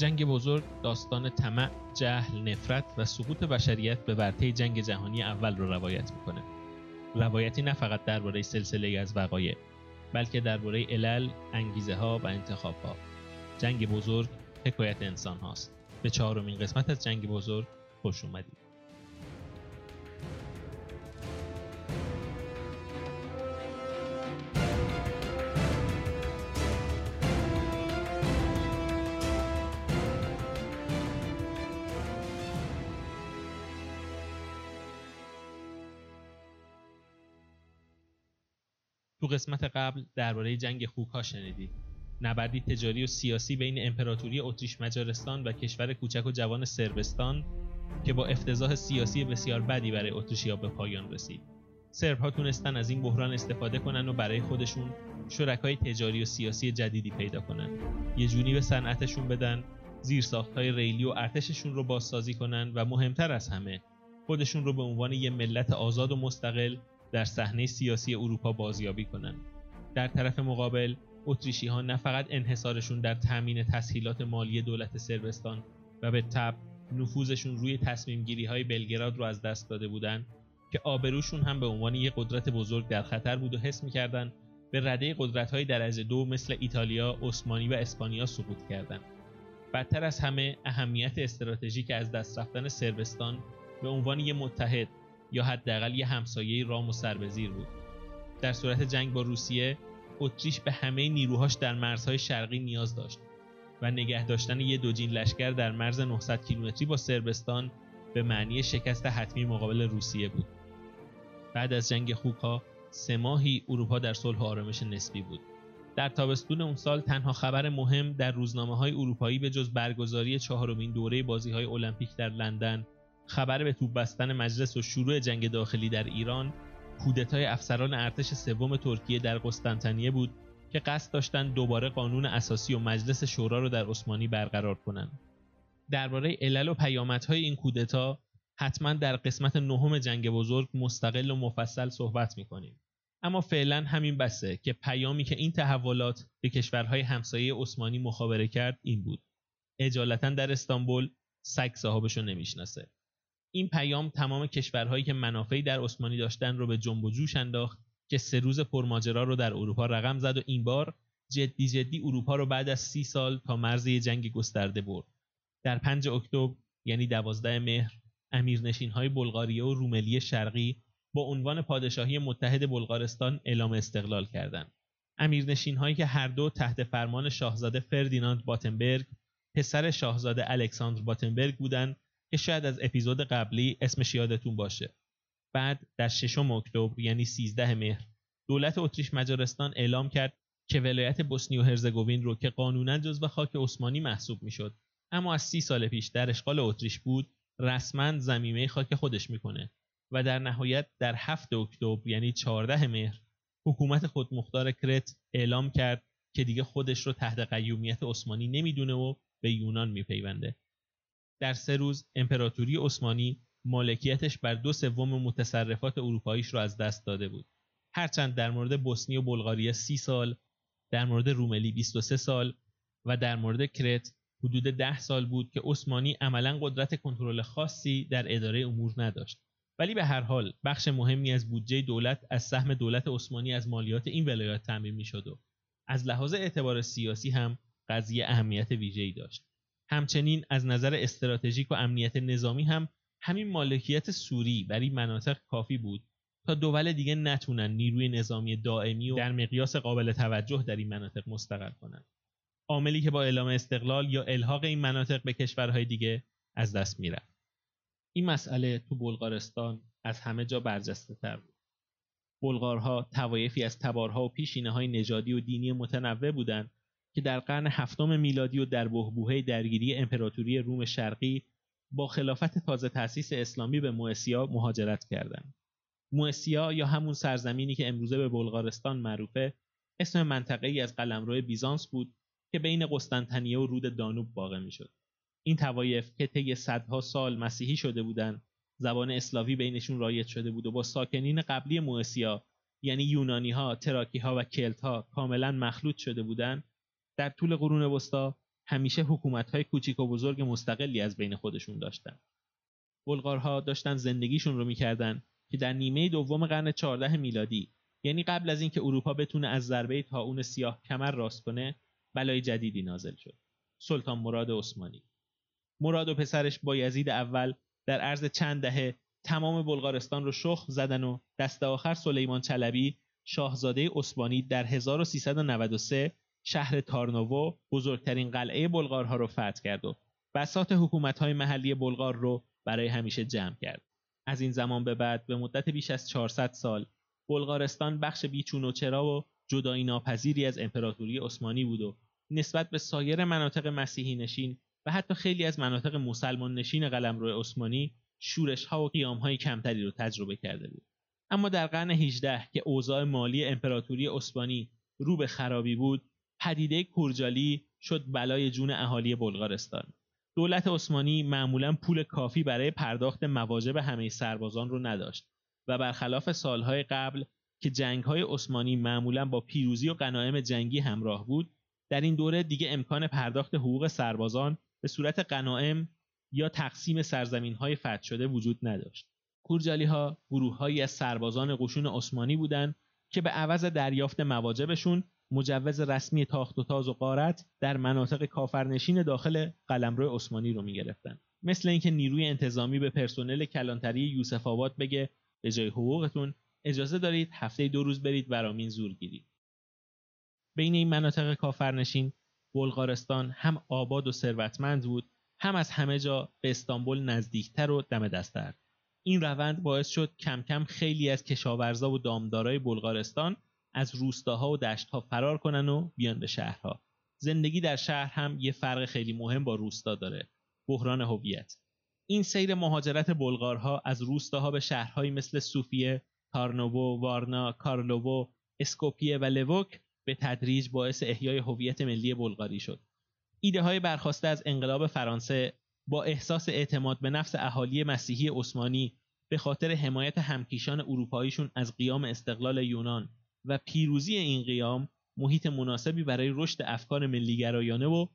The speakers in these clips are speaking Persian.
جنگ بزرگ داستان طمع، جهل، نفرت و سقوط بشریت به ورطه جنگ جهانی اول رو روایت می‌کنه. روایتی نه فقط درباره سلسله از وقایع بلکه درباره علل، انگیزه ها و انتخاب ها. جنگ بزرگ حکایت انسان هاست. به چهارمین قسمت از جنگ بزرگ خوش اومدید. قسمت قبل درباره جنگ خوک شنیدید نبردی تجاری و سیاسی بین امپراتوری اتریش مجارستان و کشور کوچک و جوان سربستان که با افتضاح سیاسی بسیار بدی برای اتریشیا به پایان رسید. سرب تونستن از این بحران استفاده کنن و برای خودشون شرکای تجاری و سیاسی جدیدی پیدا کنن. یه جونی به صنعتشون بدن های ریلی و ارتششون رو بازسازی کنن و مهمتر از همه خودشون رو به عنوان یه ملت آزاد و مستقل در صحنه سیاسی اروپا بازیابی کنند. در طرف مقابل اتریشی ها نه فقط انحصارشون در تامین تسهیلات مالی دولت سربستان و به تب نفوذشون روی تصمیم گیری های بلگراد رو از دست داده بودند که آبروشون هم به عنوان یک قدرت بزرگ در خطر بود و حس می‌کردن به رده قدرت های درجه دو مثل ایتالیا، عثمانی و اسپانیا سقوط کردند. بدتر از همه اهمیت استراتژیک از دست رفتن سربستان به عنوان یک متحد یا حداقل یه همسایه رام و سربزیر بود. در صورت جنگ با روسیه اتریش به همه نیروهاش در مرزهای شرقی نیاز داشت و نگه داشتن یه دوجین لشکر در مرز 900 کیلومتری با سربستان به معنی شکست حتمی مقابل روسیه بود. بعد از جنگ خوکا سه ماهی اروپا در صلح آرامش نسبی بود. در تابستون اون سال تنها خبر مهم در روزنامه های اروپایی به جز برگزاری چهارمین دوره بازی های المپیک در لندن خبر به توپ بستن مجلس و شروع جنگ داخلی در ایران کودتای افسران ارتش سوم ترکیه در قسطنطنیه بود که قصد داشتند دوباره قانون اساسی و مجلس شورا را در عثمانی برقرار کنند. درباره علل و پیامدهای این کودتا حتما در قسمت نهم جنگ بزرگ مستقل و مفصل صحبت می‌کنیم. اما فعلا همین بسه که پیامی که این تحولات به کشورهای همسایه عثمانی مخابره کرد این بود. اجالتا در استانبول سگ صاحبش رو نمی‌شناسه. این پیام تمام کشورهایی که منافعی در عثمانی داشتن رو به جنب و جوش انداخت که سه روز پرماجرا رو در اروپا رقم زد و این بار جدی جدی اروپا رو بعد از سی سال تا مرز جنگ گسترده برد. در 5 اکتبر یعنی دوازده مهر امیرنشین های بلغاریه و روملی شرقی با عنوان پادشاهی متحد بلغارستان اعلام استقلال کردند. امیرنشین هایی که هر دو تحت فرمان شاهزاده فردیناند باتنبرگ پسر شاهزاده الکساندر باتنبرگ بودند که شاید از اپیزود قبلی اسمش یادتون باشه. بعد در ششم اکتبر یعنی 13 مهر دولت اتریش مجارستان اعلام کرد که ولایت بوسنی و هرزگوین رو که قانونا جزو خاک عثمانی محسوب می‌شد اما از سی سال پیش در اشغال اتریش بود رسما زمینه خاک خودش می‌کنه و در نهایت در 7 اکتبر یعنی 14 مهر حکومت خودمختار کرت اعلام کرد که دیگه خودش رو تحت قیومیت عثمانی نمی‌دونه و به یونان میپیونده. در سه روز امپراتوری عثمانی مالکیتش بر دو سوم متصرفات اروپاییش را از دست داده بود. هرچند در مورد بوسنی و بلغاریه سی سال در مورد روملی 23 سال و در مورد کرت حدود ده سال بود که عثمانی عملا قدرت کنترل خاصی در اداره امور نداشت. ولی به هر حال بخش مهمی از بودجه دولت از سهم دولت عثمانی از مالیات این ولایات تعمین می‌شد و از لحاظ اعتبار سیاسی هم قضیه اهمیت ویژه‌ای داشت. همچنین از نظر استراتژیک و امنیت نظامی هم همین مالکیت سوری بر این مناطق کافی بود تا دول دیگه نتونن نیروی نظامی دائمی و در مقیاس قابل توجه در این مناطق مستقر کنند. عاملی که با اعلام استقلال یا الحاق این مناطق به کشورهای دیگه از دست میره. این مسئله تو بلغارستان از همه جا برجسته تر بود. بلغارها توایفی از تبارها و پیشینه های نژادی و دینی متنوع بودند که در قرن هفتم میلادی و در بهبوهه درگیری امپراتوری روم شرقی با خلافت تازه تأسیس اسلامی به موسیا مهاجرت کردند. موسیا یا همون سرزمینی که امروزه به بلغارستان معروفه اسم منطقه ای از قلمرو بیزانس بود که بین قسطنطنیه و رود دانوب واقع می‌شد. این توایف که طی صدها سال مسیحی شده بودند زبان اسلاوی بینشون رایج شده بود و با ساکنین قبلی موسیا یعنی یونانی ها، تراکی ها و کلت ها کاملا مخلوط شده بودند در طول قرون وسطا همیشه حکومت‌های کوچیک و بزرگ مستقلی از بین خودشون داشتن. بلغارها داشتن زندگیشون رو می‌کردن که در نیمه دوم قرن 14 میلادی یعنی قبل از اینکه اروپا بتونه از ضربه اون سیاه کمر راست کنه بلای جدیدی نازل شد سلطان مراد عثمانی مراد و پسرش با یزید اول در عرض چند دهه تمام بلغارستان رو شخ زدن و دست آخر سلیمان چلبی شاهزاده عثمانی در 1393 شهر تارنوو بزرگترین قلعه بلغارها رو فتح کرد و بسات حکومت‌های محلی بلغار رو برای همیشه جمع کرد. از این زمان به بعد به مدت بیش از 400 سال بلغارستان بخش بیچون و چرا و جدایی ناپذیری از امپراتوری عثمانی بود و نسبت به سایر مناطق مسیحی نشین و حتی خیلی از مناطق مسلمان نشین قلمرو عثمانی شورش ها و قیام های کمتری رو تجربه کرده بود. اما در قرن 18 که اوضاع مالی امپراتوری عثمانی رو به خرابی بود، پدیده کورجالی شد بلای جون اهالی بلغارستان. دولت عثمانی معمولا پول کافی برای پرداخت مواجب همه سربازان رو نداشت و برخلاف سالهای قبل که جنگهای عثمانی معمولا با پیروزی و غنایم جنگی همراه بود در این دوره دیگه امکان پرداخت حقوق سربازان به صورت غنایم یا تقسیم سرزمین های فتح شده وجود نداشت. کورجالی ها گروه از سربازان قشون عثمانی بودند که به عوض دریافت مواجبشون مجوز رسمی تاخت و تاز و قارت در مناطق کافرنشین داخل قلمرو عثمانی رو می‌گرفتن. مثل اینکه نیروی انتظامی به پرسنل کلانتری یوسف آباد بگه به جای حقوقتون اجازه دارید هفته دو روز برید برامین زور گیرید. بین این مناطق کافرنشین بلغارستان هم آباد و ثروتمند بود هم از همه جا به استانبول نزدیکتر و دم دستتر این روند باعث شد کم کم خیلی از کشاورزا و دامدارای بلغارستان از روستاها و دشتها فرار کنن و بیان به شهرها. زندگی در شهر هم یه فرق خیلی مهم با روستا داره. بحران هویت. این سیر مهاجرت بلغارها از روستاها به شهرهایی مثل سوفیه تارنوو وارنا کارلوو اسکوپیه و لوک به تدریج باعث احیای هویت ملی بلغاری شد. ایده های برخواسته از انقلاب فرانسه با احساس اعتماد به نفس اهالی مسیحی عثمانی به خاطر حمایت همکیشان اروپاییشون از قیام استقلال یونان و پیروزی این قیام محیط مناسبی برای رشد افکار ملیگرایانه و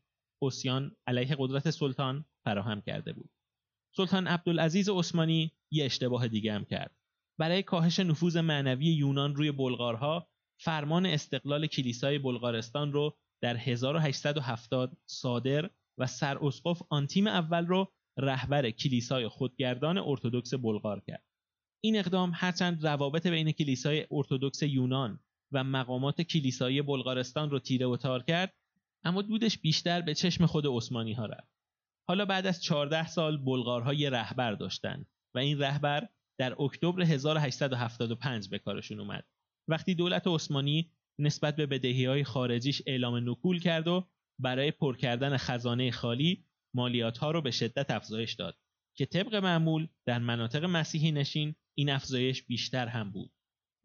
اوسیان علیه قدرت سلطان فراهم کرده بود. سلطان عبدالعزیز عثمانی یه اشتباه دیگه هم کرد. برای کاهش نفوذ معنوی یونان روی بلغارها فرمان استقلال کلیسای بلغارستان رو در 1870 صادر و سر اسقف آنتیم اول رو رهبر کلیسای خودگردان ارتودکس بلغار کرد. این اقدام هرچند روابط بین کلیسای ارتودکس یونان و مقامات کلیسایی بلغارستان رو تیره و تار کرد اما دودش بیشتر به چشم خود عثمانی ها رفت. حالا بعد از 14 سال بلغارها یه رهبر داشتن و این رهبر در اکتبر 1875 به کارشون اومد. وقتی دولت عثمانی نسبت به بدهی های خارجیش اعلام نکول کرد و برای پر کردن خزانه خالی مالیات ها رو به شدت افزایش داد که طبق معمول در مناطق مسیحی نشین این افزایش بیشتر هم بود.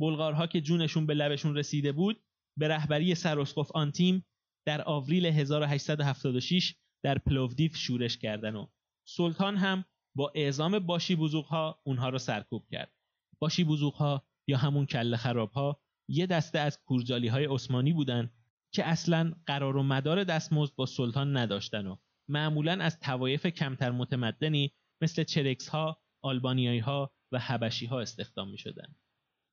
بلغارها که جونشون به لبشون رسیده بود به رهبری سراسقف آنتیم در آوریل 1876 در پلوودیف شورش کردن و سلطان هم با اعزام باشی بزوغها اونها را سرکوب کرد. باشی بزوغها یا همون کل خرابها یه دسته از کورجالی های عثمانی بودند که اصلا قرار و مدار دستمزد با سلطان نداشتن و معمولا از توایف کمتر متمدنی مثل چرکس ها، آلبانیایی ها و حبشی ها استخدام می شدن.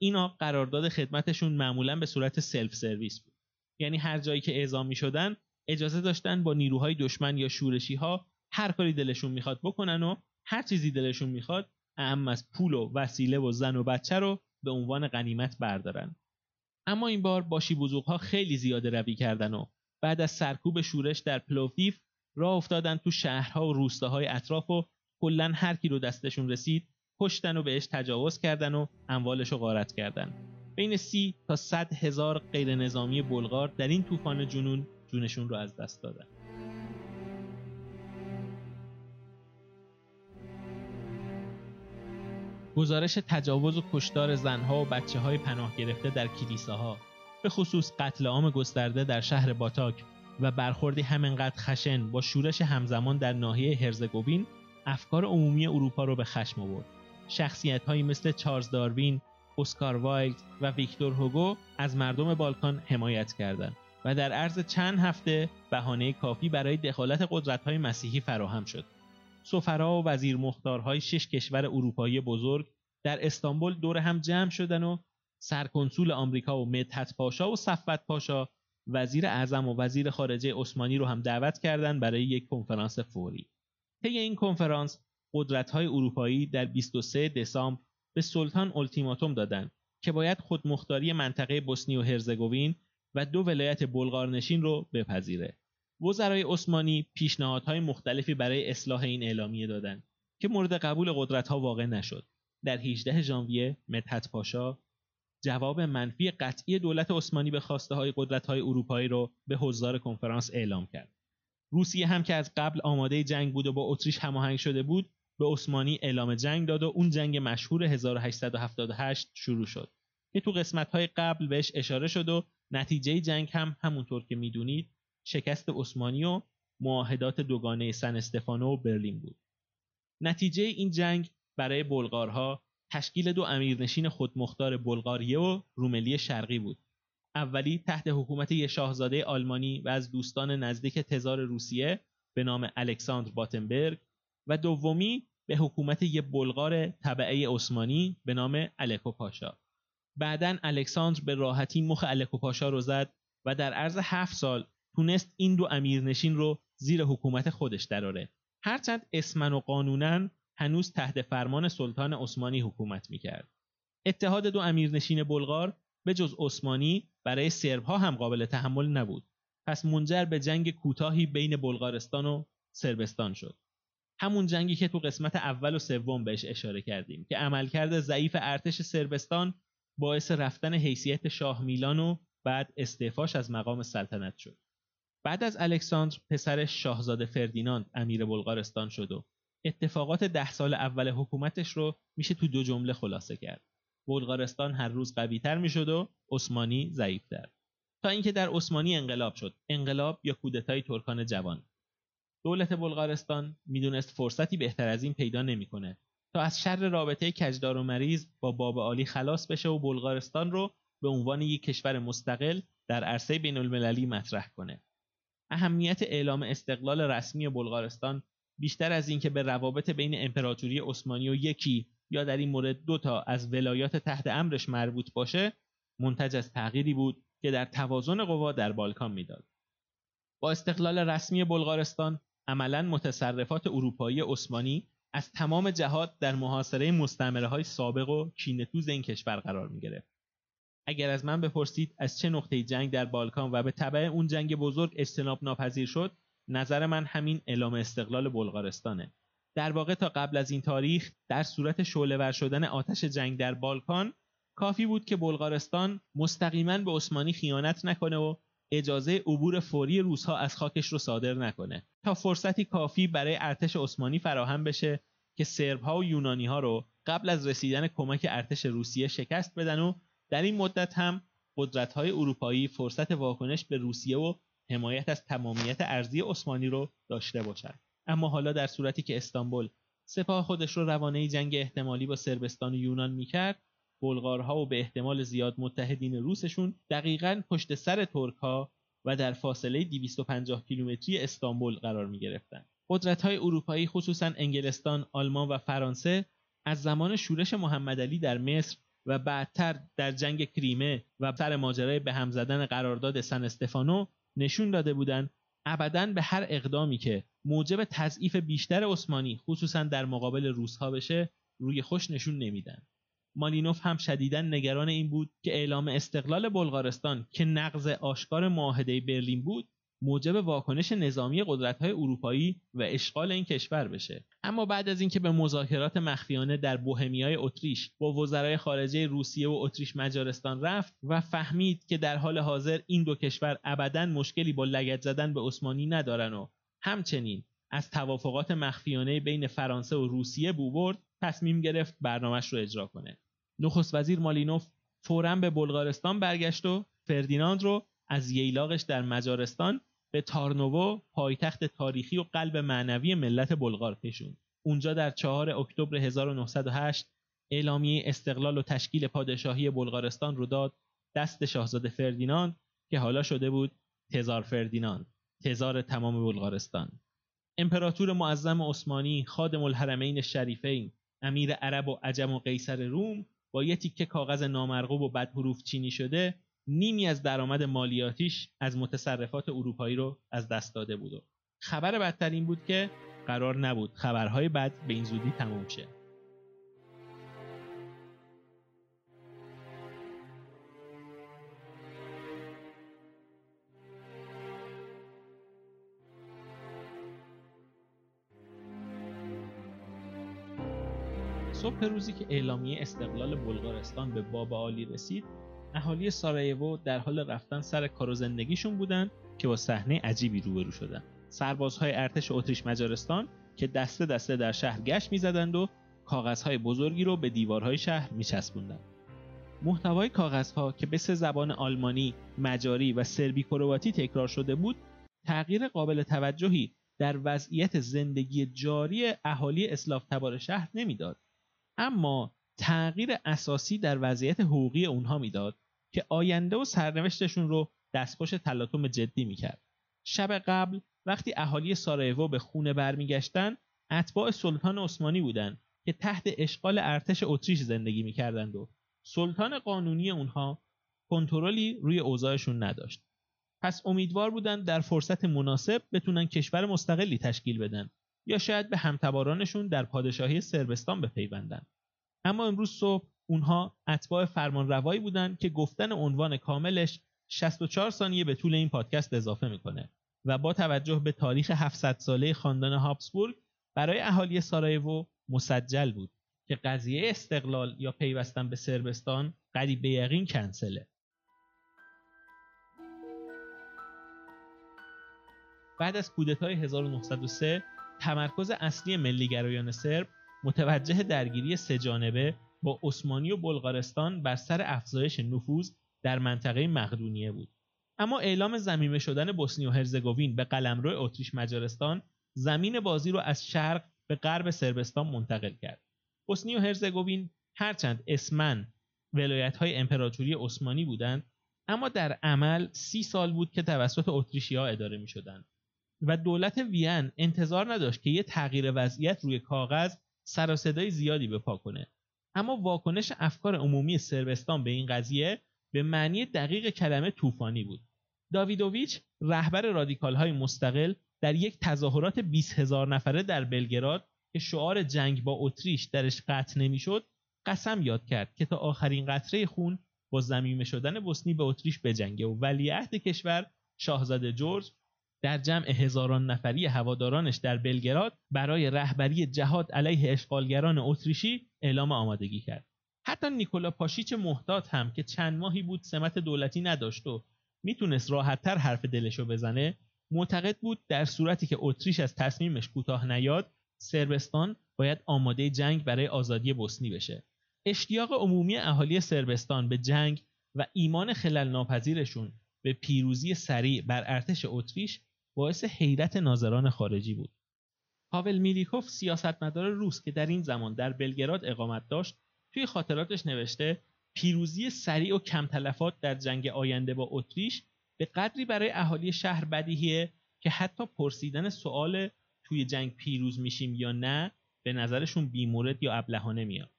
اینا قرارداد خدمتشون معمولا به صورت سلف سرویس بود. یعنی هر جایی که اعزام می شدن اجازه داشتن با نیروهای دشمن یا شورشی ها هر کاری دلشون می‌خواد بکنن و هر چیزی دلشون می‌خواد اعم از پول و وسیله و زن و بچه رو به عنوان غنیمت بردارن. اما این بار باشی ها خیلی زیاده روی کردن و بعد از سرکوب شورش در پلوودیف راه افتادن تو شهرها و روستاهای اطراف و کلا هر کی رو دستشون رسید کشتن و بهش تجاوز کردن و اموالش رو غارت کردن. بین سی تا صد هزار غیر نظامی بلغار در این طوفان جنون جونشون رو از دست دادن. گزارش تجاوز و کشتار زنها و بچه های پناه گرفته در کلیساها به خصوص قتل عام گسترده در شهر باتاک و برخوردی همینقدر خشن با شورش همزمان در ناحیه هرزگوین افکار عمومی اروپا رو به خشم آورد. شخصیت هایی مثل چارلز داروین، اسکار وایلد و ویکتور هوگو از مردم بالکان حمایت کردند و در عرض چند هفته بهانه کافی برای دخالت قدرت‌های مسیحی فراهم شد. سفرا و وزیر مختارهای شش کشور اروپایی بزرگ در استانبول دور هم جمع شدن و سرکنسول آمریکا و مدحت پاشا و صفوت پاشا وزیر اعظم و وزیر خارجه عثمانی رو هم دعوت کردند برای یک کنفرانس فوری. طی این کنفرانس قدرت‌های اروپایی در 23 دسامبر به سلطان التیماتوم دادند که باید خودمختاری منطقه بوسنی و هرزگوین و دو ولایت بلغارنشین رو بپذیره. وزرای عثمانی پیشنهادهای مختلفی برای اصلاح این اعلامیه دادند که مورد قبول قدرت‌ها واقع نشد. در 18 ژانویه مدحت پاشا جواب منفی قطعی دولت عثمانی به خواسته های قدرت های اروپایی رو به حضار کنفرانس اعلام کرد. روسیه هم که از قبل آماده جنگ بود و با اتریش هماهنگ شده بود به عثمانی اعلام جنگ داد و اون جنگ مشهور 1878 شروع شد که تو قسمت های قبل بهش اشاره شد و نتیجه جنگ هم همونطور که می‌دونید شکست عثمانی و معاهدات دوگانه سن استفانو و برلین بود. نتیجه این جنگ برای بلغارها تشکیل دو امیرنشین خودمختار بلغاریه و روملی شرقی بود. اولی تحت حکومت یک شاهزاده آلمانی و از دوستان نزدیک تزار روسیه به نام الکساندر باتنبرگ و دومی به حکومت یک بلغار طبعه عثمانی به نام الکو پاشا. بعدا الکساندر به راحتی مخ الکو پاشا رو زد و در عرض هفت سال تونست این دو امیرنشین رو زیر حکومت خودش دراره. هرچند اسمن و قانونا هنوز تحت فرمان سلطان عثمانی حکومت می‌کرد. اتحاد دو امیرنشین بلغار به جز عثمانی برای سربها هم قابل تحمل نبود. پس منجر به جنگ کوتاهی بین بلغارستان و سربستان شد. همون جنگی که تو قسمت اول و سوم بهش اشاره کردیم که عملکرد ضعیف ارتش سربستان باعث رفتن حیثیت شاه میلان و بعد استعفاش از مقام سلطنت شد. بعد از الکساندر پسرش شاهزاده فردیناند امیر بلغارستان شد و اتفاقات ده سال اول حکومتش رو میشه تو دو جمله خلاصه کرد. بلغارستان هر روز قویتر می‌شد و عثمانی ضعیفتر. تا اینکه در عثمانی انقلاب شد. انقلاب یا کودتای ترکان جوان. دولت بلغارستان می‌دونست فرصتی بهتر از این پیدا نمی‌کنه تا از شر رابطه کجدار و مریض با باب عالی خلاص بشه و بلغارستان رو به عنوان یک کشور مستقل در عرصه بین المللی مطرح کنه. اهمیت اعلام استقلال رسمی بلغارستان بیشتر از اینکه به روابط بین امپراتوری عثمانی و یکی یا در این مورد دو تا از ولایات تحت امرش مربوط باشه منتج از تغییری بود که در توازن قوا در بالکان می‌داد با استقلال رسمی بلغارستان عملا متصرفات اروپایی عثمانی از تمام جهات در محاصره مستعمره های سابق و کینتوز این کشور قرار می گرفت. اگر از من بپرسید از چه نقطه جنگ در بالکان و به طبع اون جنگ بزرگ اجتناب ناپذیر شد نظر من همین اعلام استقلال بلغارستانه در واقع تا قبل از این تاریخ در صورت شعله شدن آتش جنگ در بالکان کافی بود که بلغارستان مستقیما به عثمانی خیانت نکنه و اجازه عبور فوری روسها از خاکش رو صادر نکنه. تا فرصتی کافی برای ارتش عثمانی فراهم بشه که سربها و یونانی ها رو قبل از رسیدن کمک ارتش روسیه شکست بدن و در این مدت هم قدرت های اروپایی فرصت واکنش به روسیه و حمایت از تمامیت ارزی عثمانی رو داشته باشد اما حالا در صورتی که استانبول سپاه خودش رو روانه جنگ احتمالی با سربستان و یونان می‌کرد بلغارها و به احتمال زیاد متحدین روسشون دقیقا پشت سر ترک و در فاصله 250 کیلومتری استانبول قرار می گرفتن. قدرت های اروپایی خصوصا انگلستان، آلمان و فرانسه از زمان شورش محمد علی در مصر و بعدتر در جنگ کریمه و سر ماجرای به هم زدن قرارداد سن استفانو نشون داده بودند ابدا به هر اقدامی که موجب تضعیف بیشتر عثمانی خصوصا در مقابل روسها بشه روی خوش نشون نمیدن مالینوف هم شدیدا نگران این بود که اعلام استقلال بلغارستان که نقض آشکار معاهده برلین بود موجب واکنش نظامی قدرت‌های اروپایی و اشغال این کشور بشه. اما بعد از اینکه به مذاکرات مخفیانه در بوهمیای اتریش با وزرای خارجه روسیه و اتریش مجارستان رفت و فهمید که در حال حاضر این دو کشور ابدا مشکلی با لگد زدن به عثمانی ندارن و همچنین از توافقات مخفیانه بین فرانسه و روسیه بو برد تصمیم گرفت برنامهش رو اجرا کنه. نخست وزیر مالینوف فورا به بلغارستان برگشت و فردیناند رو از ییلاقش در مجارستان به تارنوو پایتخت تاریخی و قلب معنوی ملت بلغار کشوند. اونجا در 4 اکتبر 1908 اعلامیه استقلال و تشکیل پادشاهی بلغارستان رو داد دست شاهزاده فردیناند که حالا شده بود تزار فردیناند تزار تمام بلغارستان امپراتور معظم عثمانی خادم الحرمین شریفین امیر عرب و عجم و قیصر روم با یه تیکه کاغذ نامرغوب و بدحروف چینی شده نیمی از درآمد مالیاتیش از متصرفات اروپایی رو از دست داده بود. خبر بدتر این بود که قرار نبود خبرهای بد به این زودی تموم شه. صبح روزی که اعلامیه استقلال بلغارستان به باب عالی رسید اهالی سارایوو در حال رفتن سر کار و زندگیشون بودن که با صحنه عجیبی روبرو شدن سربازهای ارتش اتریش مجارستان که دسته دسته در شهر گشت می‌زدند و کاغذهای بزرگی رو به دیوارهای شهر میچسبوندند محتوای کاغذها که به سه زبان آلمانی، مجاری و سربی کرواتی تکرار شده بود، تغییر قابل توجهی در وضعیت زندگی جاری اهالی اسلاف تبار شهر نمی‌داد. اما تغییر اساسی در وضعیت حقوقی اونها می‌داد که آینده و سرنوشتشون رو دستخوش تلاطم جدی می‌کرد. شب قبل وقتی اهالی سارایوو به خونه برمیگشتن اتباع سلطان عثمانی بودند که تحت اشغال ارتش اتریش زندگی می‌کردند و سلطان قانونی اونها کنترلی روی اوضاعشون نداشت. پس امیدوار بودند در فرصت مناسب بتونن کشور مستقلی تشکیل بدن یا شاید به همتبارانشون در پادشاهی سربستان بپیوندن. اما امروز صبح اونها اتباع فرمانروایی بودند که گفتن عنوان کاملش 64 ثانیه به طول این پادکست اضافه می‌کنه و با توجه به تاریخ 700 ساله خاندان هابسبورگ برای اهالی سارایوو مسجل بود که قضیه استقلال یا پیوستن به سربستان قریب به یقین کنسله بعد از کودتای 1903 تمرکز اصلی ملیگرایان سرب متوجه درگیری سهجانبه با عثمانی و بلغارستان بر سر افزایش نفوذ در منطقه مقدونیه بود. اما اعلام زمینه شدن بوسنی و هرزگوین به قلمرو اتریش مجارستان زمین بازی رو از شرق به غرب سربستان منتقل کرد. بوسنی و هرزگوین هرچند اسمن ولایت های امپراتوری عثمانی بودند اما در عمل سی سال بود که توسط اتریشیا اداره می شدند و دولت وین انتظار نداشت که یه تغییر وضعیت روی کاغذ سر صدای زیادی به پا کنه. اما واکنش افکار عمومی سربستان به این قضیه به معنی دقیق کلمه طوفانی بود. داویدوویچ رهبر رادیکال های مستقل در یک تظاهرات 20 هزار نفره در بلگراد که شعار جنگ با اتریش درش قطع نمی‌شد قسم یاد کرد که تا آخرین قطره خون با زمینه شدن بوسنی به اتریش بجنگه و ولیعهد کشور شاهزاده جورج در جمع هزاران نفری هوادارانش در بلگراد برای رهبری جهاد علیه اشغالگران اتریشی اعلام آمادگی کرد. حتی نیکولا پاشیچ محتاط هم که چند ماهی بود سمت دولتی نداشت و می‌تونست راحتتر حرف دلشو بزنه معتقد بود در صورتی که اتریش از تصمیمش کوتاه نیاد سربستان باید آماده جنگ برای آزادی بوسنی بشه اشتیاق عمومی اهالی سربستان به جنگ و ایمان خلل ناپذیرشون به پیروزی سریع بر ارتش اتریش باعث حیرت ناظران خارجی بود. پاول میلیکوف سیاستمدار روس که در این زمان در بلگراد اقامت داشت توی خاطراتش نوشته پیروزی سریع و کم تلفات در جنگ آینده با اتریش به قدری برای اهالی شهر بدیهیه که حتی پرسیدن سوال توی جنگ پیروز میشیم یا نه به نظرشون بیمورد یا ابلهانه میاد.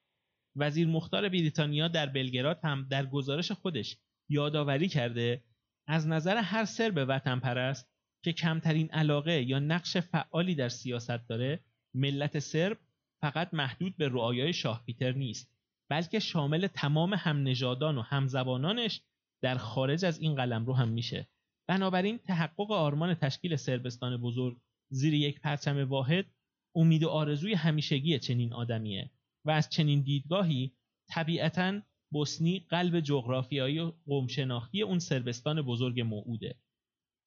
وزیر مختار بریتانیا در بلگراد هم در گزارش خودش یادآوری کرده از نظر هر سر وطن پرست که کمترین علاقه یا نقش فعالی در سیاست داره ملت سرب فقط محدود به رعایای شاه پیتر نیست بلکه شامل تمام همنژادان و همزبانانش در خارج از این قلم رو هم میشه. بنابراین تحقق آرمان تشکیل سربستان بزرگ زیر یک پرچم واحد امید و آرزوی همیشگی چنین آدمیه و از چنین دیدگاهی طبیعتا بوسنی قلب جغرافیایی و قومشناختی اون سربستان بزرگ موعوده.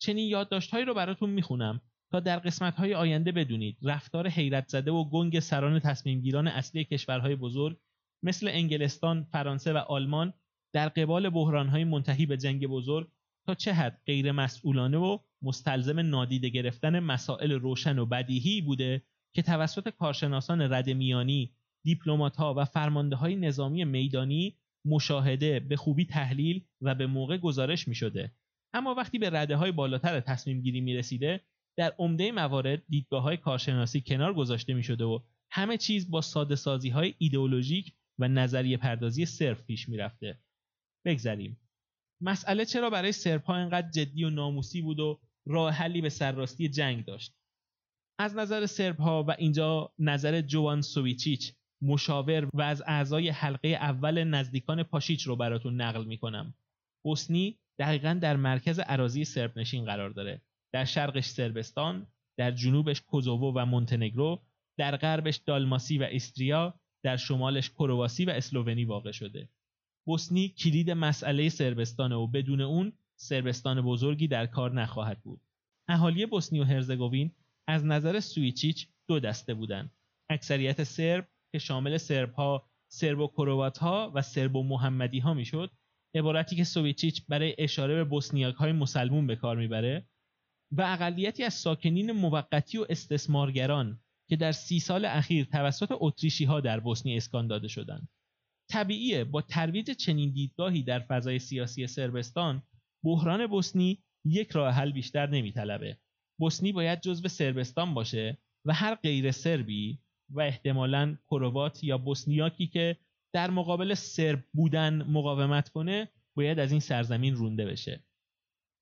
چنین یادداشتهایی رو براتون می‌خونم تا در قسمتهای آینده بدونید. رفتار حیرت زده و گنگ سران تصمیمگیران اصلی کشورهای بزرگ مثل انگلستان، فرانسه و آلمان در قبال بحرانهای منتهی به جنگ بزرگ تا چه حد غیر مسئولانه و مستلزم نادیده گرفتن مسائل روشن و بدیهی بوده که توسط کارشناسان رد میانی، دیپلمات‌ها و فرمانده های نظامی میدانی مشاهده به خوبی تحلیل و به موقع گزارش می شده اما وقتی به رده های بالاتر تصمیم گیری می رسیده در عمده موارد دیدگاه های کارشناسی کنار گذاشته می شده و همه چیز با ساده سازی های ایدئولوژیک و نظریه پردازی صرف پیش می رفته. بگذریم. مسئله چرا برای سرپا انقدر جدی و ناموسی بود و راه حلی به سرراستی جنگ داشت از نظر ها و اینجا نظر جوان سویچیچ مشاور و از اعضای حلقه اول نزدیکان پاشیچ رو براتون نقل می‌کنم بوسنی دقیقا در مرکز عراضی سرب نشین قرار داره. در شرقش سربستان در جنوبش کوزوو و مونتنگرو در غربش دالماسی و استریا در شمالش کرواسی و اسلوونی واقع شده. بوسنی کلید مسئله سربستانه و بدون اون سربستان بزرگی در کار نخواهد بود. اهالی بوسنی و هرزگوین از نظر سویچیچ دو دسته بودند. اکثریت سرب که شامل سرب ها سرب و کروات ها و سرب و محمدی می‌شد عبارتی که سویچیچ برای اشاره به بوسنیاک های مسلمون به کار می‌بره و اقلیتی از ساکنین موقتی و استثمارگران که در سی سال اخیر توسط اتریشی ها در بوسنی اسکان داده شدند. طبیعیه با ترویج چنین دیدگاهی در فضای سیاسی سربستان بحران بوسنی یک راه حل بیشتر نمیطلبه. بوسنی باید جزو سربستان باشه و هر غیر سربی و احتمالا کروات یا بوسنیاکی که در مقابل سرب بودن مقاومت کنه باید از این سرزمین رونده بشه.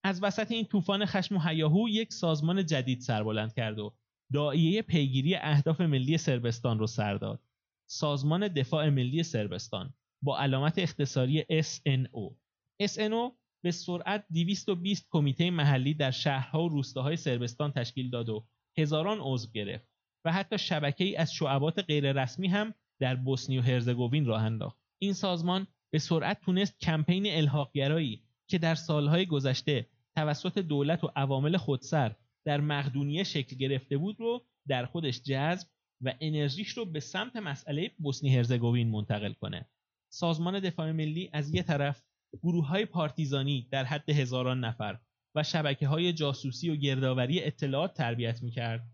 از وسط این طوفان خشم و حیاهو یک سازمان جدید سربلند کرد و دائیه پیگیری اهداف ملی سربستان رو سر داد. سازمان دفاع ملی سربستان با علامت اختصاری SNO. SNO به سرعت 220 کمیته محلی در شهرها و روستاهای سربستان تشکیل داد و هزاران عضو گرفت و حتی شبکه ای از شعبات غیررسمی هم در بوسنی و هرزگوین راه انداخت. این سازمان به سرعت تونست کمپین الحاقگرایی که در سالهای گذشته توسط دولت و عوامل خودسر در مقدونیه شکل گرفته بود رو در خودش جذب و انرژیش رو به سمت مسئله بوسنی هرزگوین منتقل کنه. سازمان دفاع ملی از یه طرف گروه های پارتیزانی در حد هزاران نفر و شبکه های جاسوسی و گردآوری اطلاعات تربیت می‌کرد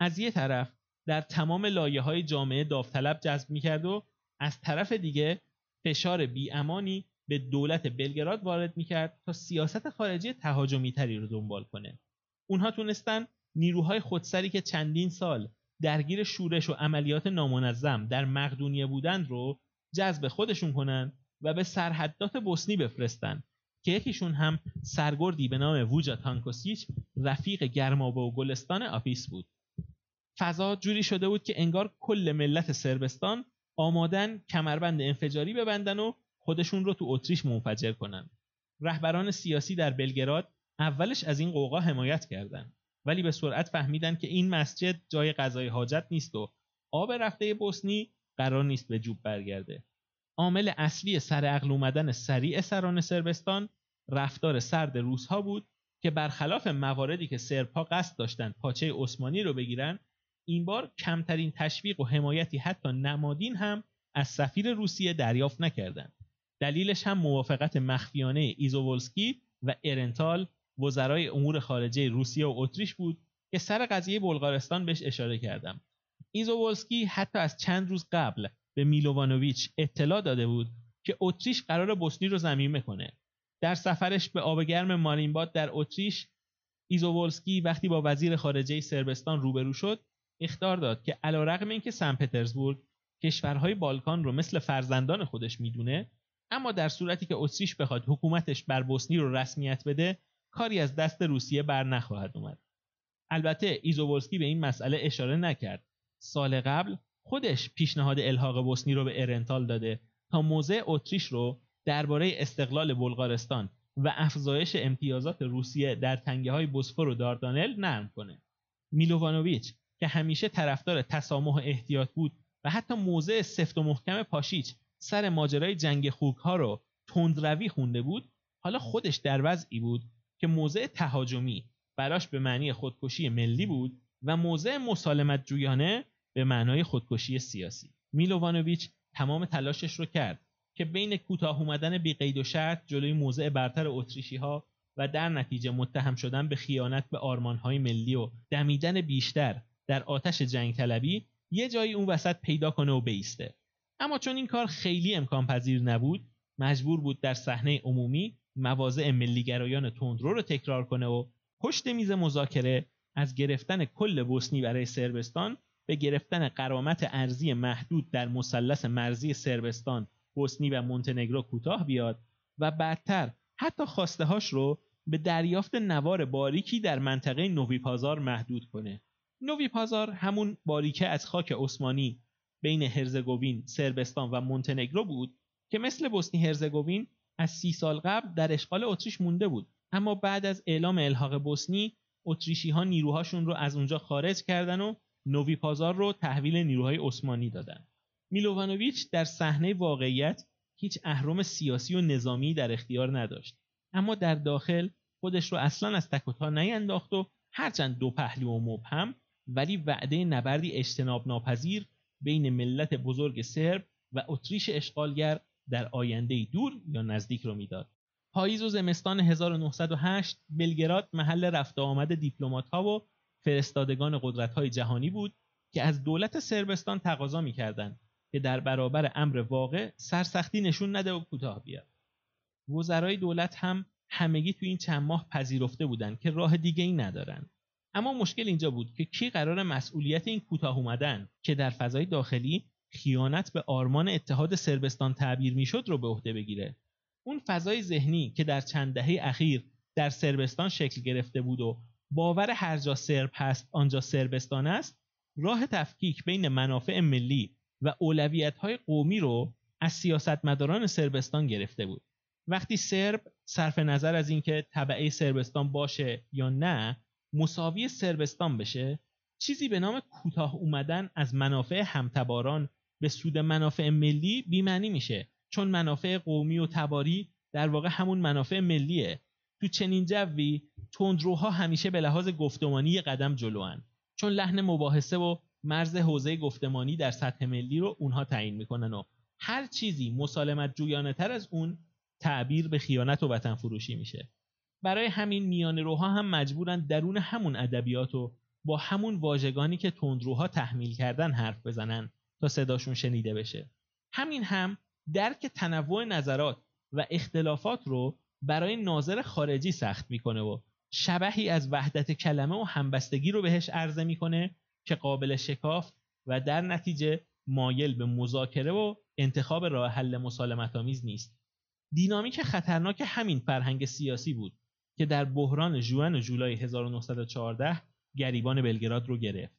از یه طرف در تمام لایه های جامعه داوطلب جذب می‌کرد و از طرف دیگه فشار بیامانی به دولت بلگراد وارد می‌کرد تا سیاست خارجی تهاجمی تری رو دنبال کنه. اونها تونستن نیروهای خودسری که چندین سال درگیر شورش و عملیات نامنظم در مقدونیه بودند رو جذب خودشون کنن و به سرحدات بوسنی بفرستن که یکیشون هم سرگردی به نام ووجا تانکوسیچ رفیق گرمابه و گلستان آپیس بود. فضا جوری شده بود که انگار کل ملت سربستان آمادن کمربند انفجاری ببندن و خودشون رو تو اتریش منفجر کنن. رهبران سیاسی در بلگراد اولش از این قوقا حمایت کردند ولی به سرعت فهمیدن که این مسجد جای غذای حاجت نیست و آب رفته بوسنی قرار نیست به جوب برگرده. عامل اصلی سر عقل اومدن سریع سران سربستان رفتار سرد روزها بود که برخلاف مواردی که سرپا قصد داشتند پاچه عثمانی رو بگیرن این بار کمترین تشویق و حمایتی حتی نمادین هم از سفیر روسیه دریافت نکردند. دلیلش هم موافقت مخفیانه ایزوولسکی و ارنتال وزرای امور خارجه روسیه و اتریش بود که سر قضیه بلغارستان بهش اشاره کردم. ایزوولسکی حتی از چند روز قبل به میلووانوویچ اطلاع داده بود که اتریش قراره بوسنی رو ضمیمه کنه در سفرش به آب گرم مارینباد در اتریش ایزوولسکی وقتی با وزیر خارجه صربستان روبرو شد اخطار داد که علیرغم اینکه سن پترزبورگ کشورهای بالکان رو مثل فرزندان خودش می‌دونه اما در صورتی که اتریش بخواد حکومتش بر بوسنی رو رسمیت بده کاری از دست روسیه بر نخواهد اومد البته ایزوولسکی به این مسئله اشاره نکرد سال قبل خودش پیشنهاد الحاق بوسنی رو به ارنتال داده تا موضع اتریش رو درباره استقلال بلغارستان و افزایش امتیازات روسیه در تنگه های بوسفور و داردانل نرم کنه. میلووانوویچ که همیشه طرفدار تسامح و احتیاط بود و حتی موضع سفت و محکم پاشیچ سر ماجرای جنگ خوک ها رو تندروی خونده بود حالا خودش در وضعی بود که موضع تهاجمی براش به معنی خودکشی ملی بود و موضع مسالمت جویانه به معنای خودکشی سیاسی. میلووانوویچ تمام تلاشش رو کرد که بین کوتاه اومدن بی قید و شرط جلوی موضع برتر اتریشی ها و در نتیجه متهم شدن به خیانت به های ملی و دمیدن بیشتر در آتش جنگ طلبی یه جایی اون وسط پیدا کنه و بیسته اما چون این کار خیلی امکان پذیر نبود مجبور بود در صحنه عمومی مواضع ملیگرایان تندرو رو تکرار کنه و پشت میز مذاکره از گرفتن کل بوسنی برای سربستان به گرفتن قرامت ارزی محدود در مثلث مرزی سربستان، بوسنی و مونتنگرو کوتاه بیاد و بعدتر حتی خواسته هاش رو به دریافت نوار باریکی در منطقه نوی پازار محدود کنه. نوی پازار همون باریکه از خاک عثمانی بین هرزگوین، سربستان و مونتنگرو بود که مثل بوسنی هرزگوین از سی سال قبل در اشغال اتریش مونده بود. اما بعد از اعلام الحاق بوسنی اتریشی ها نیروهاشون رو از اونجا خارج کردن و نوی پازار رو تحویل نیروهای عثمانی دادن. میلووانوویچ در صحنه واقعیت هیچ اهرم سیاسی و نظامی در اختیار نداشت. اما در داخل خودش رو اصلا از تک و تا نینداخت و هرچند دو پهلو و مبهم ولی وعده نبردی اجتناب ناپذیر بین ملت بزرگ سرب و اتریش اشغالگر در آینده دور یا نزدیک رو می‌داد. پاییز و زمستان 1908 بلگراد محل رفت آمد دیپلمات ها و فرستادگان قدرت های جهانی بود که از دولت سربستان تقاضا می‌کردند که در برابر امر واقع سرسختی نشون نده و کوتاه بیاد. وزرای دولت هم همگی تو این چند ماه پذیرفته بودند که راه دیگه ای ندارن. اما مشکل اینجا بود که کی قرار مسئولیت این کوتاه اومدن که در فضای داخلی خیانت به آرمان اتحاد سربستان تعبیر می‌شد رو به عهده بگیره. اون فضای ذهنی که در چند دهه اخیر در سربستان شکل گرفته بود و باور هر جا سرب هست آنجا سربستان است راه تفکیک بین منافع ملی و اولویت های قومی رو از سیاستمداران سربستان گرفته بود. وقتی سرب صرف نظر از اینکه طبعه سربستان باشه یا نه مساوی سربستان بشه چیزی به نام کوتاه اومدن از منافع همتباران به سود منافع ملی بیمعنی میشه. چون منافع قومی و تباری در واقع همون منافع ملیه. تو چنین جوی تندروها همیشه به لحاظ گفتمانی قدم جلوان. چون لحن مباحثه و مرز حوزه گفتمانی در سطح ملی رو اونها تعیین می‌کنن و هر چیزی مسالمت جویانه تر از اون تعبیر به خیانت و وطن فروشی میشه. برای همین میان روها هم مجبورن درون همون ادبیات و با همون واژگانی که تندروها تحمیل کردن حرف بزنن تا صداشون شنیده بشه. همین هم درک تنوع نظرات و اختلافات رو برای ناظر خارجی سخت می‌کنه و شبهی از وحدت کلمه و همبستگی رو بهش عرضه می‌کنه که قابل شکاف و در نتیجه مایل به مذاکره و انتخاب راه حل مسالمت آمیز نیست. دینامیک خطرناک همین فرهنگ سیاسی بود. که در بحران جوان و جولای 1914 گریبان بلگراد رو گرفت.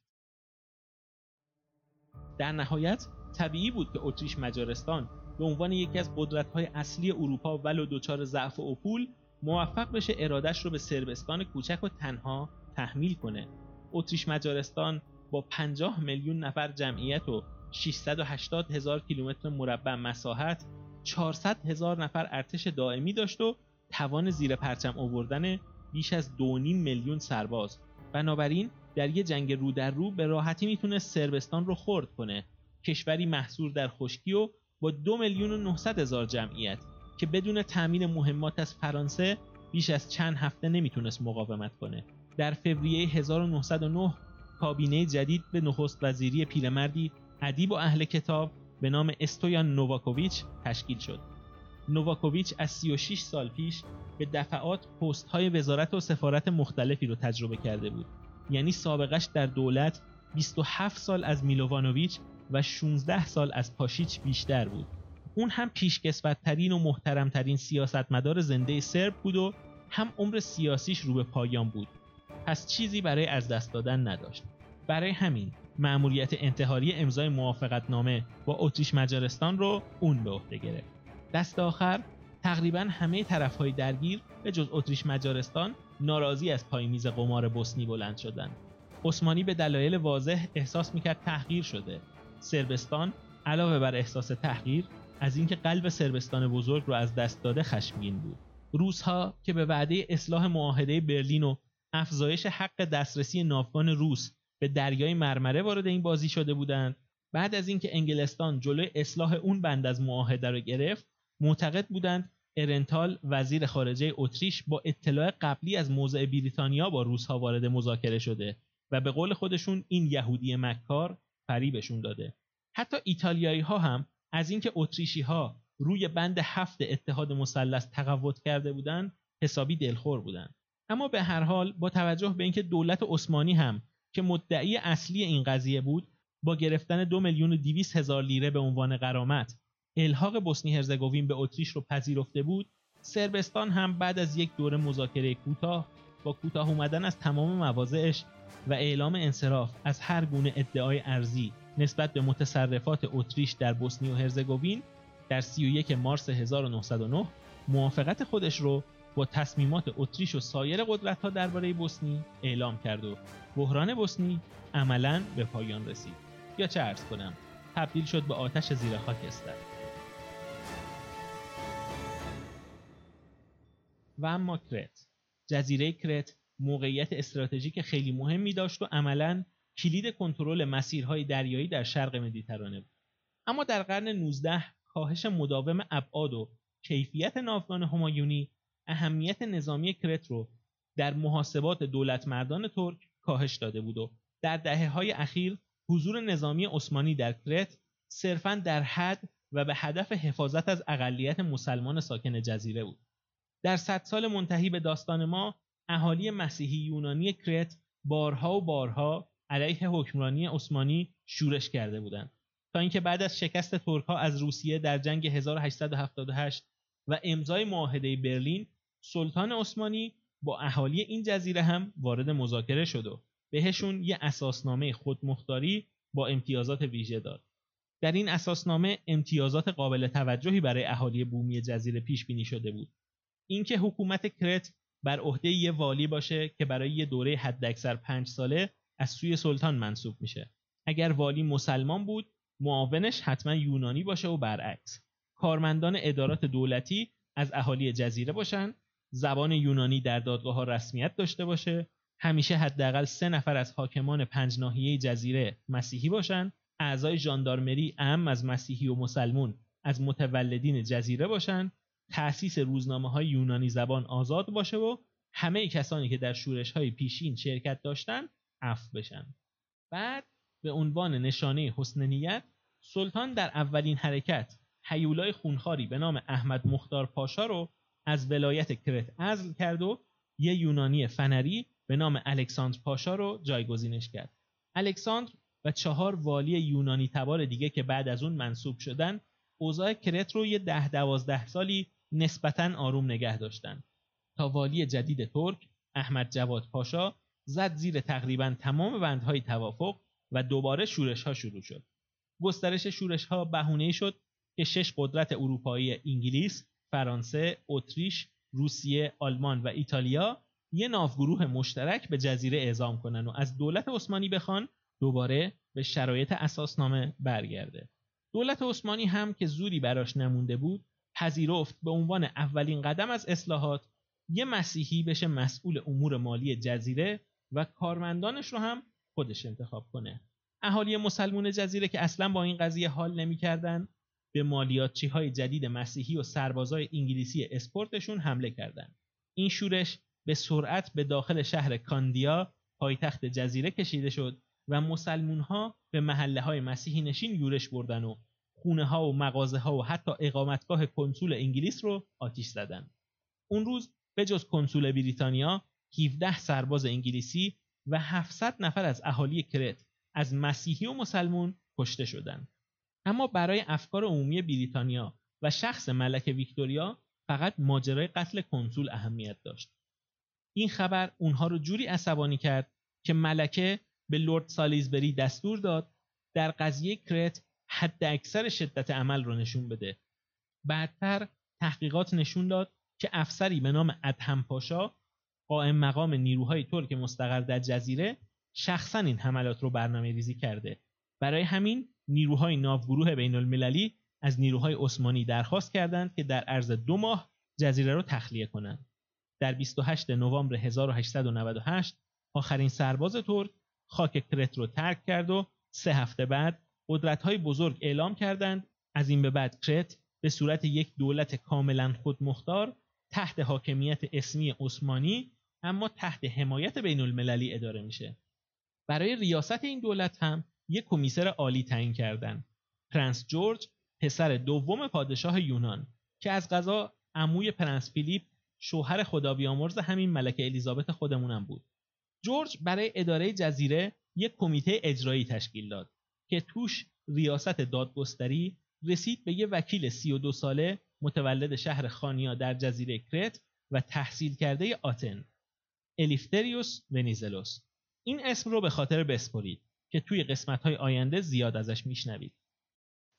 در نهایت طبیعی بود که اتریش مجارستان به عنوان یکی از قدرت‌های اصلی اروپا ولو دچار ضعف و افول موفق بشه ارادش رو به سربستان کوچک و تنها تحمیل کنه. اتریش مجارستان با 50 میلیون نفر جمعیت و 680 هزار کیلومتر مربع مساحت 400 هزار نفر ارتش دائمی داشت و توان زیر پرچم آوردن بیش از 2.5 میلیون سرباز. بنابراین در یه جنگ رو در رو به راحتی می‌تونه سربستان رو خرد کنه. کشوری محصور در خشکی و با دو میلیون و 900 هزار جمعیت که بدون تأمین مهمات از فرانسه بیش از چند هفته نمی‌تونست مقاومت کنه. در فوریه 1909 کابینه جدید به نخست وزیری پیرمردی ادیب و اهل کتاب به نام استویان نوواکوویچ تشکیل شد. نوواکوویچ از 36 سال پیش به دفعات پست های وزارت و سفارت مختلفی رو تجربه کرده بود. یعنی سابقش در دولت 27 سال از میلووانوویچ و 16 سال از پاشیچ بیشتر بود. اون هم پیشکسوتترین و محترمترین سیاستمدار زنده سرب بود و هم عمر سیاسیش رو به پایان بود. پس چیزی برای از دست دادن نداشت. برای همین مأموریت انتحاری امضای موافقتنامه با اتریش مجارستان رو اون به عهده گرفت. دست آخر تقریبا همه طرفهای درگیر به جز اتریش مجارستان ناراضی از پای میز قمار بوسنی بلند شدند. عثمانی به دلایل واضح احساس می‌کرد تحقیر شده. سربستان علاوه بر احساس تحقیر از اینکه قلب سربستان بزرگ رو از دست داده خشمگین بود. روسها که به وعده اصلاح معاهده برلین و افزایش حق دسترسی ناوگان روس به دریای مرمره وارد این بازی شده بودند بعد از اینکه انگلستان جلوی اصلاح اون بند از معاهده را گرفت معتقد بودند ارنتال وزیر خارجه اتریش با اطلاع قبلی از موضع بریتانیا با روسها وارد مذاکره شده و به قول خودشون این یهودی مکار فریبشون داده. حتی ایتالیایی ها هم از اینکه اتریشی ها روی بند هفت اتحاد مثلث تقوت کرده بودند حسابی دلخور بودند. اما به هر حال با توجه به اینکه دولت عثمانی هم که مدعی اصلی این قضیه بود با گرفتن دو میلیون و هزار لیره به عنوان قرامت الحاق بوسنی هرزگوین به اتریش رو پذیرفته بود سربستان هم بعد از یک دوره مذاکره کوتاه با کوتاه اومدن از تمام مواضعش و اعلام انصراف از هر گونه ادعای ارزی نسبت به متصرفات اتریش در بوسنی و هرزگوین در 31 مارس 1909 موافقت خودش رو با تصمیمات اتریش و سایر قدرت‌ها درباره بوسنی اعلام کرد و بحران بوسنی عملا به پایان رسید. یا چه ارز کنم؟ تبدیل شد به آتش زیر خاکستر و اما کرت. جزیره کرت موقعیت استراتژیک خیلی مهمی داشت و عملا کلید کنترل مسیرهای دریایی در شرق مدیترانه بود. اما در قرن 19 کاهش مداوم ابعاد و کیفیت ناوگان همایونی اهمیت نظامی کرت رو در محاسبات دولت مردان ترک کاهش داده بود و در دهه های اخیر حضور نظامی عثمانی در کرت صرفا در حد و به هدف حفاظت از اقلیت مسلمان ساکن جزیره بود. در صد سال منتهی به داستان ما اهالی مسیحی یونانی کرت بارها و بارها علیه حکمرانی عثمانی شورش کرده بودند. تا اینکه بعد از شکست ترکها از روسیه در جنگ 1878 و امضای معاهده برلین سلطان عثمانی با اهالی این جزیره هم وارد مذاکره شد و بهشون یه اساسنامه خودمختاری با امتیازات ویژه داد. در این اساسنامه امتیازات قابل توجهی برای اهالی بومی جزیره پیش بینی شده بود. اینکه حکومت کرت بر عهده یه والی باشه که برای یه دوره حداکثر پنج ساله از سوی سلطان منصوب میشه. اگر والی مسلمان بود معاونش حتما یونانی باشه و برعکس. کارمندان ادارات دولتی از اهالی جزیره باشن زبان یونانی در دادگاه ها رسمیت داشته باشه همیشه حداقل سه نفر از حاکمان پنج ناحیه جزیره مسیحی باشن اعضای ژاندارمری اهم از مسیحی و مسلمون از متولدین جزیره باشن تأسیس روزنامه های یونانی زبان آزاد باشه و همه کسانی که در شورش های پیشین شرکت داشتن عفو بشن بعد به عنوان نشانه حسن نیت سلطان در اولین حرکت حیولای خونخاری به نام احمد مختار پاشا رو از ولایت کرت ازل کرد و یه یونانی فنری به نام الکساندر پاشا رو جایگزینش کرد. الکساندر و چهار والی یونانی تبار دیگه که بعد از اون منصوب شدن اوضاع کرت رو یه ده دوازده سالی نسبتا آروم نگه داشتن تا والی جدید ترک احمد جواد پاشا زد زیر تقریبا تمام بندهای توافق و دوباره شورش ها شروع شد. گسترش شورش ها بهونه شد که شش قدرت اروپایی انگلیس، فرانسه، اتریش، روسیه، آلمان و ایتالیا یه ناوگروه مشترک به جزیره اعزام کنن و از دولت عثمانی بخوان دوباره به شرایط اساسنامه برگرده. دولت عثمانی هم که زوری براش نمونده بود پذیرفت به عنوان اولین قدم از اصلاحات یه مسیحی بشه مسئول امور مالی جزیره و کارمندانش رو هم خودش انتخاب کنه. اهالی مسلمون جزیره که اصلا با این قضیه حال نمی‌کردن به مالیاتچی های جدید مسیحی و سربازای انگلیسی اسپورتشون حمله کردند. این شورش به سرعت به داخل شهر کاندیا پایتخت جزیره کشیده شد و مسلمون ها به محله های مسیحی نشین یورش بردن و خونه ها و مغازه ها و حتی اقامتگاه کنسول انگلیس رو آتیش زدن. اون روز به جز کنسول بریتانیا 17 سرباز انگلیسی و 700 نفر از اهالی کرت از مسیحی و مسلمون کشته شدند. اما برای افکار عمومی بریتانیا و شخص ملکه ویکتوریا فقط ماجرای قتل کنسول اهمیت داشت. این خبر اونها رو جوری عصبانی کرد که ملکه به لورد سالیزبری دستور داد در قضیه کرت حد اکثر شدت عمل رو نشون بده. بعدتر تحقیقات نشون داد که افسری به نام ادهم پاشا قائم مقام نیروهای ترک مستقر در جزیره شخصا این حملات رو برنامه ریزی کرده. برای همین نیروهای ناوگروه بین المللی از نیروهای عثمانی درخواست کردند که در عرض دو ماه جزیره را تخلیه کنند. در 28 نوامبر 1898 آخرین سرباز ترک خاک کرت رو ترک کرد و سه هفته بعد قدرت‌های بزرگ اعلام کردند از این به بعد کرت به صورت یک دولت کاملا خودمختار تحت حاکمیت اسمی عثمانی اما تحت حمایت بین المللی اداره میشه. برای ریاست این دولت هم یک کمیسر عالی تعیین کردند. پرنس جورج پسر دوم پادشاه یونان که از قضا عموی پرنس فیلیپ شوهر خدا بیامرز همین ملکه الیزابت خودمونم بود جورج برای اداره جزیره یک کمیته اجرایی تشکیل داد که توش ریاست دادگستری رسید به یه وکیل 32 ساله متولد شهر خانیا در جزیره کرت و تحصیل کرده آتن الفتریوس ونیزلوس. این اسم رو به خاطر بسپرید که توی قسمت های آینده زیاد ازش میشنوید.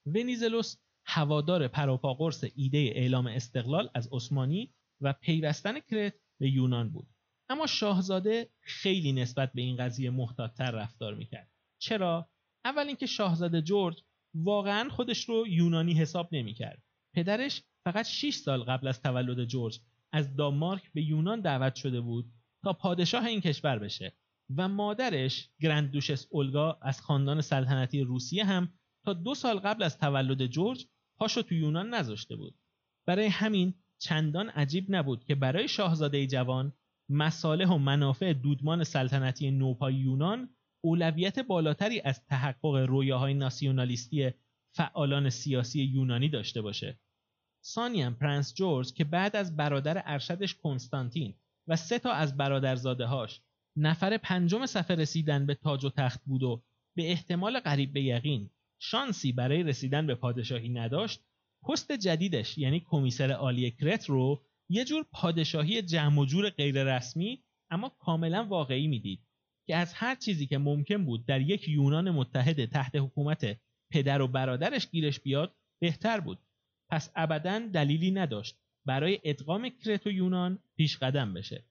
ونیزلوس هوادار پروپاقرس ایده اعلام استقلال از عثمانی و پیوستن کرت به یونان بود. اما شاهزاده خیلی نسبت به این قضیه محتاطتر رفتار می‌کرد. چرا؟ اول اینکه شاهزاده جورج واقعا خودش رو یونانی حساب نمی‌کرد. پدرش فقط 6 سال قبل از تولد جورج از دانمارک به یونان دعوت شده بود تا پادشاه این کشور بشه و مادرش گرند دوشس اولگا از خاندان سلطنتی روسیه هم تا دو سال قبل از تولد جورج پاشو تو یونان نذاشته بود. برای همین چندان عجیب نبود که برای شاهزاده جوان مصالح و منافع دودمان سلطنتی نوپای یونان اولویت بالاتری از تحقق رویاهای ناسیونالیستی فعالان سیاسی یونانی داشته باشه. سانیان پرنس جورج که بعد از برادر ارشدش کنستانتین و سه تا از برادرزاده هاش نفر پنجم صفحه رسیدن به تاج و تخت بود و به احتمال قریب به یقین شانسی برای رسیدن به پادشاهی نداشت پست جدیدش یعنی کمیسر عالی کرت رو یه جور پادشاهی جمع و جور غیر رسمی اما کاملا واقعی می‌دید که از هر چیزی که ممکن بود در یک یونان متحد تحت حکومت پدر و برادرش گیرش بیاد بهتر بود. پس ابدا دلیلی نداشت برای ادغام کرت و یونان پیش قدم بشه.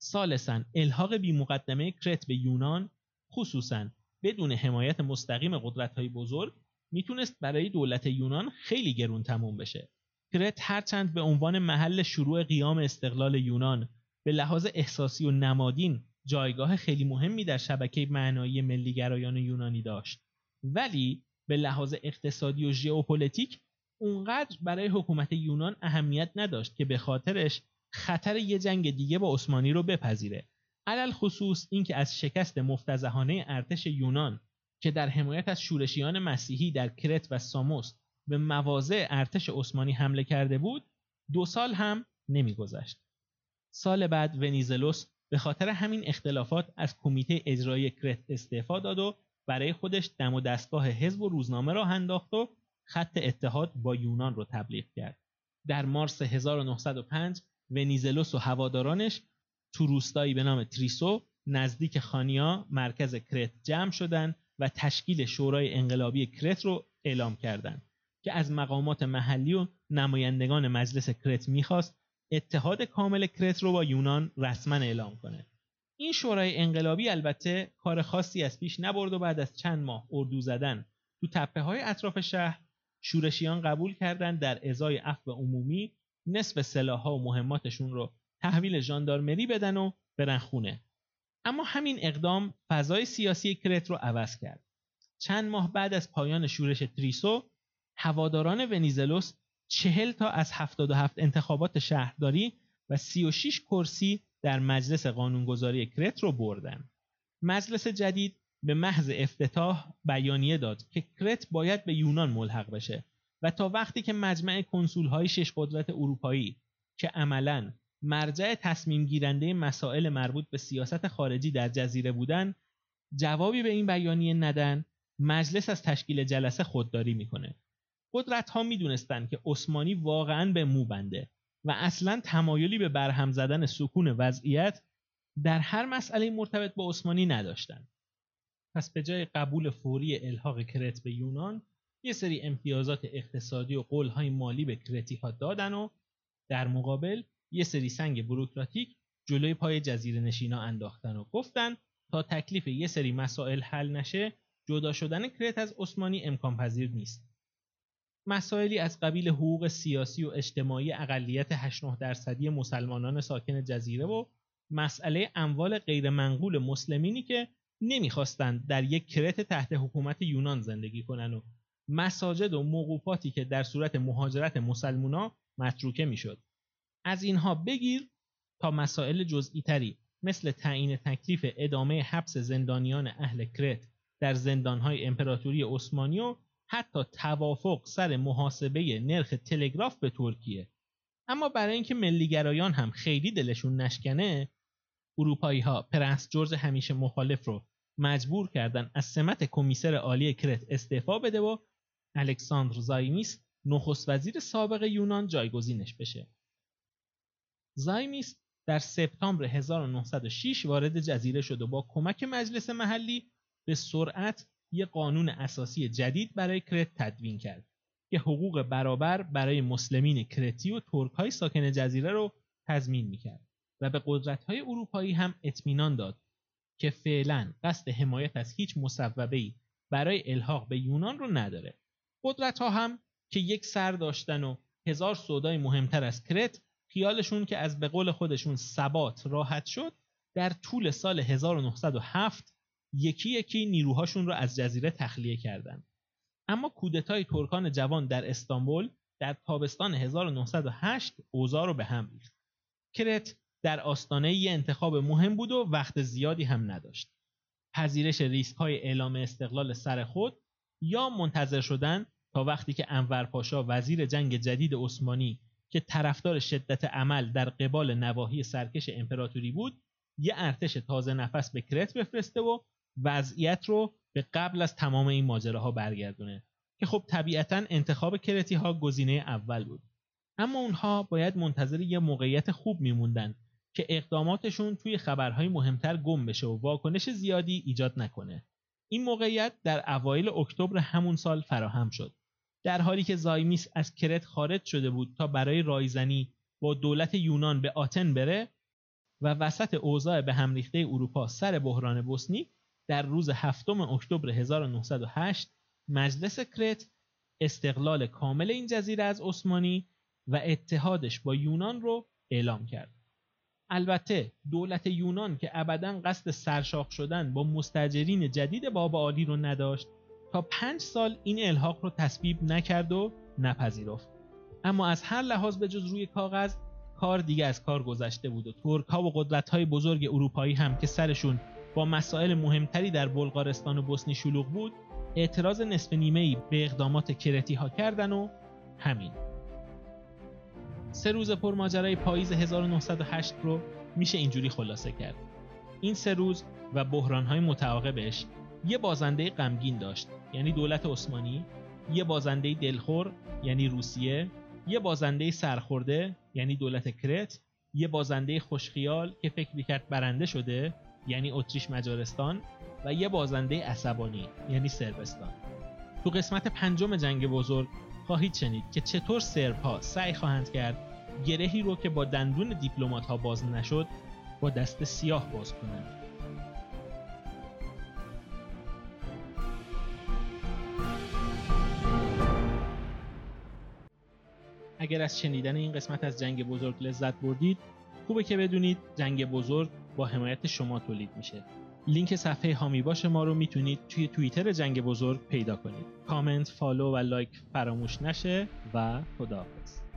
ثالثا الحاق بی مقدمه کرت به یونان خصوصا بدون حمایت مستقیم قدرت های بزرگ می‌تونست برای دولت یونان خیلی گرون تموم بشه. کرت هرچند به عنوان محل شروع قیام استقلال یونان به لحاظ احساسی و نمادین جایگاه خیلی مهمی در شبکه معنایی ملیگرایان یونانی داشت. ولی به لحاظ اقتصادی و ژئوپلیتیک اونقدر برای حکومت یونان اهمیت نداشت که به خاطرش خطر یه جنگ دیگه با عثمانی رو بپذیره. علل خصوص اینکه از شکست مفتزهانه ارتش یونان که در حمایت از شورشیان مسیحی در کرت و ساموس به مواضع ارتش عثمانی حمله کرده بود دو سال هم نمیگذشت. سال بعد ونیزلوس به خاطر همین اختلافات از کمیته اجرایی کرت استعفا داد و برای دم و دستگاه حزب و روزنامه را انداخت و خط اتحاد با یونان رو تبلیغ کرد. در مارس 1905 ونیزلوس و هوادارانش تو روستایی به نام تریسو نزدیک خانیا مرکز کرت جمع شدند و تشکیل شورای انقلابی کرت رو اعلام کردند که از مقامات محلی و نمایندگان مجلس کرت می‌خواست اتحاد کامل کرت رو با یونان رسما اعلام کنه. این شورای انقلابی البته کار خاصی از پیش نبرد و بعد از چند ماه اردو زدن. تو تپه های اطراف شهر شورشیان قبول کردند در ازای عفو عمومی نصف سلاحها و مهماتشون رو تحویل ژاندارمری بدن و برن خونه. اما همین اقدام فضای سیاسی کرت رو عوض کرد. چند ماه بعد از پایان شورش تریسو هواداران ونیزلوس چهل تا از 77 انتخابات شهرداری و 36 کرسی در مجلس قانونگذاری کرت رو بردن. مجلس جدید به محض افتتاح بیانیه داد که کرت باید به یونان ملحق بشه و تا وقتی که مجمع کنسول های شش قدرت اروپایی که عملا مرجع تصمیم گیرنده مسائل مربوط به سیاست خارجی در جزیره بودن جوابی به این بیانیه ندن مجلس از تشکیل جلسه خودداری می‌کنه قدرت ها می‌دونستند که عثمانی واقعا به مو بنده و اصلا تمایلی به برهم زدن سکون وضعیت در هر مسئله مرتبط با عثمانی نداشتند. پس به جای قبول فوری الحاق کرت به یونان یه سری امتیازات اقتصادی و قولهای مالی به کرتی ها دادن و در مقابل یه سری سنگ بروکراتیک جلوی پای جزیره نشینا انداختن و گفتن تا تکلیف یه سری مسائل حل نشه جدا شدن کرت از عثمانی امکان پذیر نیست. مسائلی از قبیل حقوق سیاسی و اجتماعی اقلیت 8 درصدی مسلمانان ساکن جزیره و مسئله اموال غیرمنقول مسلمینی که نمی‌خواستند در یک کرت تحت حکومت یونان زندگی کنند و مساجد و موقوفاتی که در صورت مهاجرت مسلمونا متروکه می‌شد. از اینها بگیر تا مسائل جزئی تری مثل تعیین تکلیف ادامه حبس زندانیان اهل کرت در زندانهای امپراتوری عثمانی و حتی توافق سر محاسبه نرخ تلگراف به ترکیه اما برای اینکه ملیگرایان هم خیلی دلشون نشکنه اروپایی ها پرنس جورج همیشه مخالف رو مجبور کردن از سمت کمیسر عالی کرت استعفا بده و الکساندر زایمیس نخست وزیر سابق یونان جایگزینش بشه. زایمیس در سپتامبر 1906 وارد جزیره شد و با کمک مجلس محلی به سرعت یک قانون اساسی جدید برای کرت تدوین کرد که حقوق برابر برای مسلمین کرتی و ترک های ساکن جزیره رو تضمین می‌کرد و به قدرت های اروپایی هم اطمینان داد که فعلا قصد حمایت از هیچ مصوبه‌ای برای الحاق به یونان رو نداره. قدرت ها هم که یک سر داشتن و هزار سودای مهمتر از کرت خیالشون که از به قول خودشون ثبات راحت شد در طول سال 1907 یکی یکی نیروهاشون رو از جزیره تخلیه کردند. اما کودتای ترکان جوان در استانبول در تابستان 1908 اوضاع رو به هم ریخت. کرت در آستانه یه انتخاب مهم بود و وقت زیادی هم نداشت. پذیرش ریسک های اعلام استقلال سر خود یا منتظر شدن تا وقتی که انور پاشا وزیر جنگ جدید عثمانی که طرفدار شدت عمل در قبال نواحی سرکش امپراتوری بود یه ارتش تازه نفس به کرت بفرسته و وضعیت رو به قبل از تمام این ماجراها برگردونه. که خب طبیعتا انتخاب کرتی ها گزینه اول بود. اما اونها باید منتظر یه موقعیت خوب میموندن که اقداماتشون توی خبرهای مهمتر گم بشه و واکنش زیادی ایجاد نکنه. این موقعیت در اوایل اکتبر همون سال فراهم شد. در حالی که زایمیس از کرت خارج شده بود تا برای رایزنی با دولت یونان به آتن بره و وسط اوضاع به هم ریخته اروپا سر بحران بوسنی در روز هفتم اکتبر 1908 مجلس کرت استقلال کامل این جزیره از عثمانی و اتحادش با یونان رو اعلام کرد. البته دولت یونان که ابدا قصد سرشاخ شدن با مستجرین جدید باب عالی رو نداشت تا پنج سال این الحاق رو تصویب نکرد و نپذیرفت اما از هر لحاظ به جز روی کاغذ کار دیگه از کار گذشته بود و ترک ها و قدرت های بزرگ اروپایی هم که سرشون با مسائل مهمتری در بلغارستان و بوسنی شلوغ بود اعتراض نصف نیمه ای به اقدامات کرتی ها کردن و همین. سه روز پرماجرای پاییز 1908 رو میشه اینجوری خلاصه کرد. این سه روز و های متعاقبش یه بازنده غمگین داشت یعنی دولت عثمانی یه بازنده دلخور یعنی روسیه یه بازنده سرخورده یعنی دولت کرت یه بازنده خوشخیال که فکر می‌کرد برنده شده یعنی اتریش مجارستان و یه بازنده عصبانی یعنی سربستان تو قسمت پنجم جنگ بزرگ خواهید شنید که چطور سربها سعی خواهند کرد گرهی رو که با دندون دیپلمات ها باز نشد با دست سیاه باز کنند. اگر از شنیدن این قسمت از جنگ بزرگ لذت بردید خوبه که بدونید جنگ بزرگ با حمایت شما تولید میشه. لینک صفحه حامی باش ما رو می‌تونید توی توییتر جنگ بزرگ پیدا کنید. کامنت فالو و لایک فراموش نشه و خداحافظ.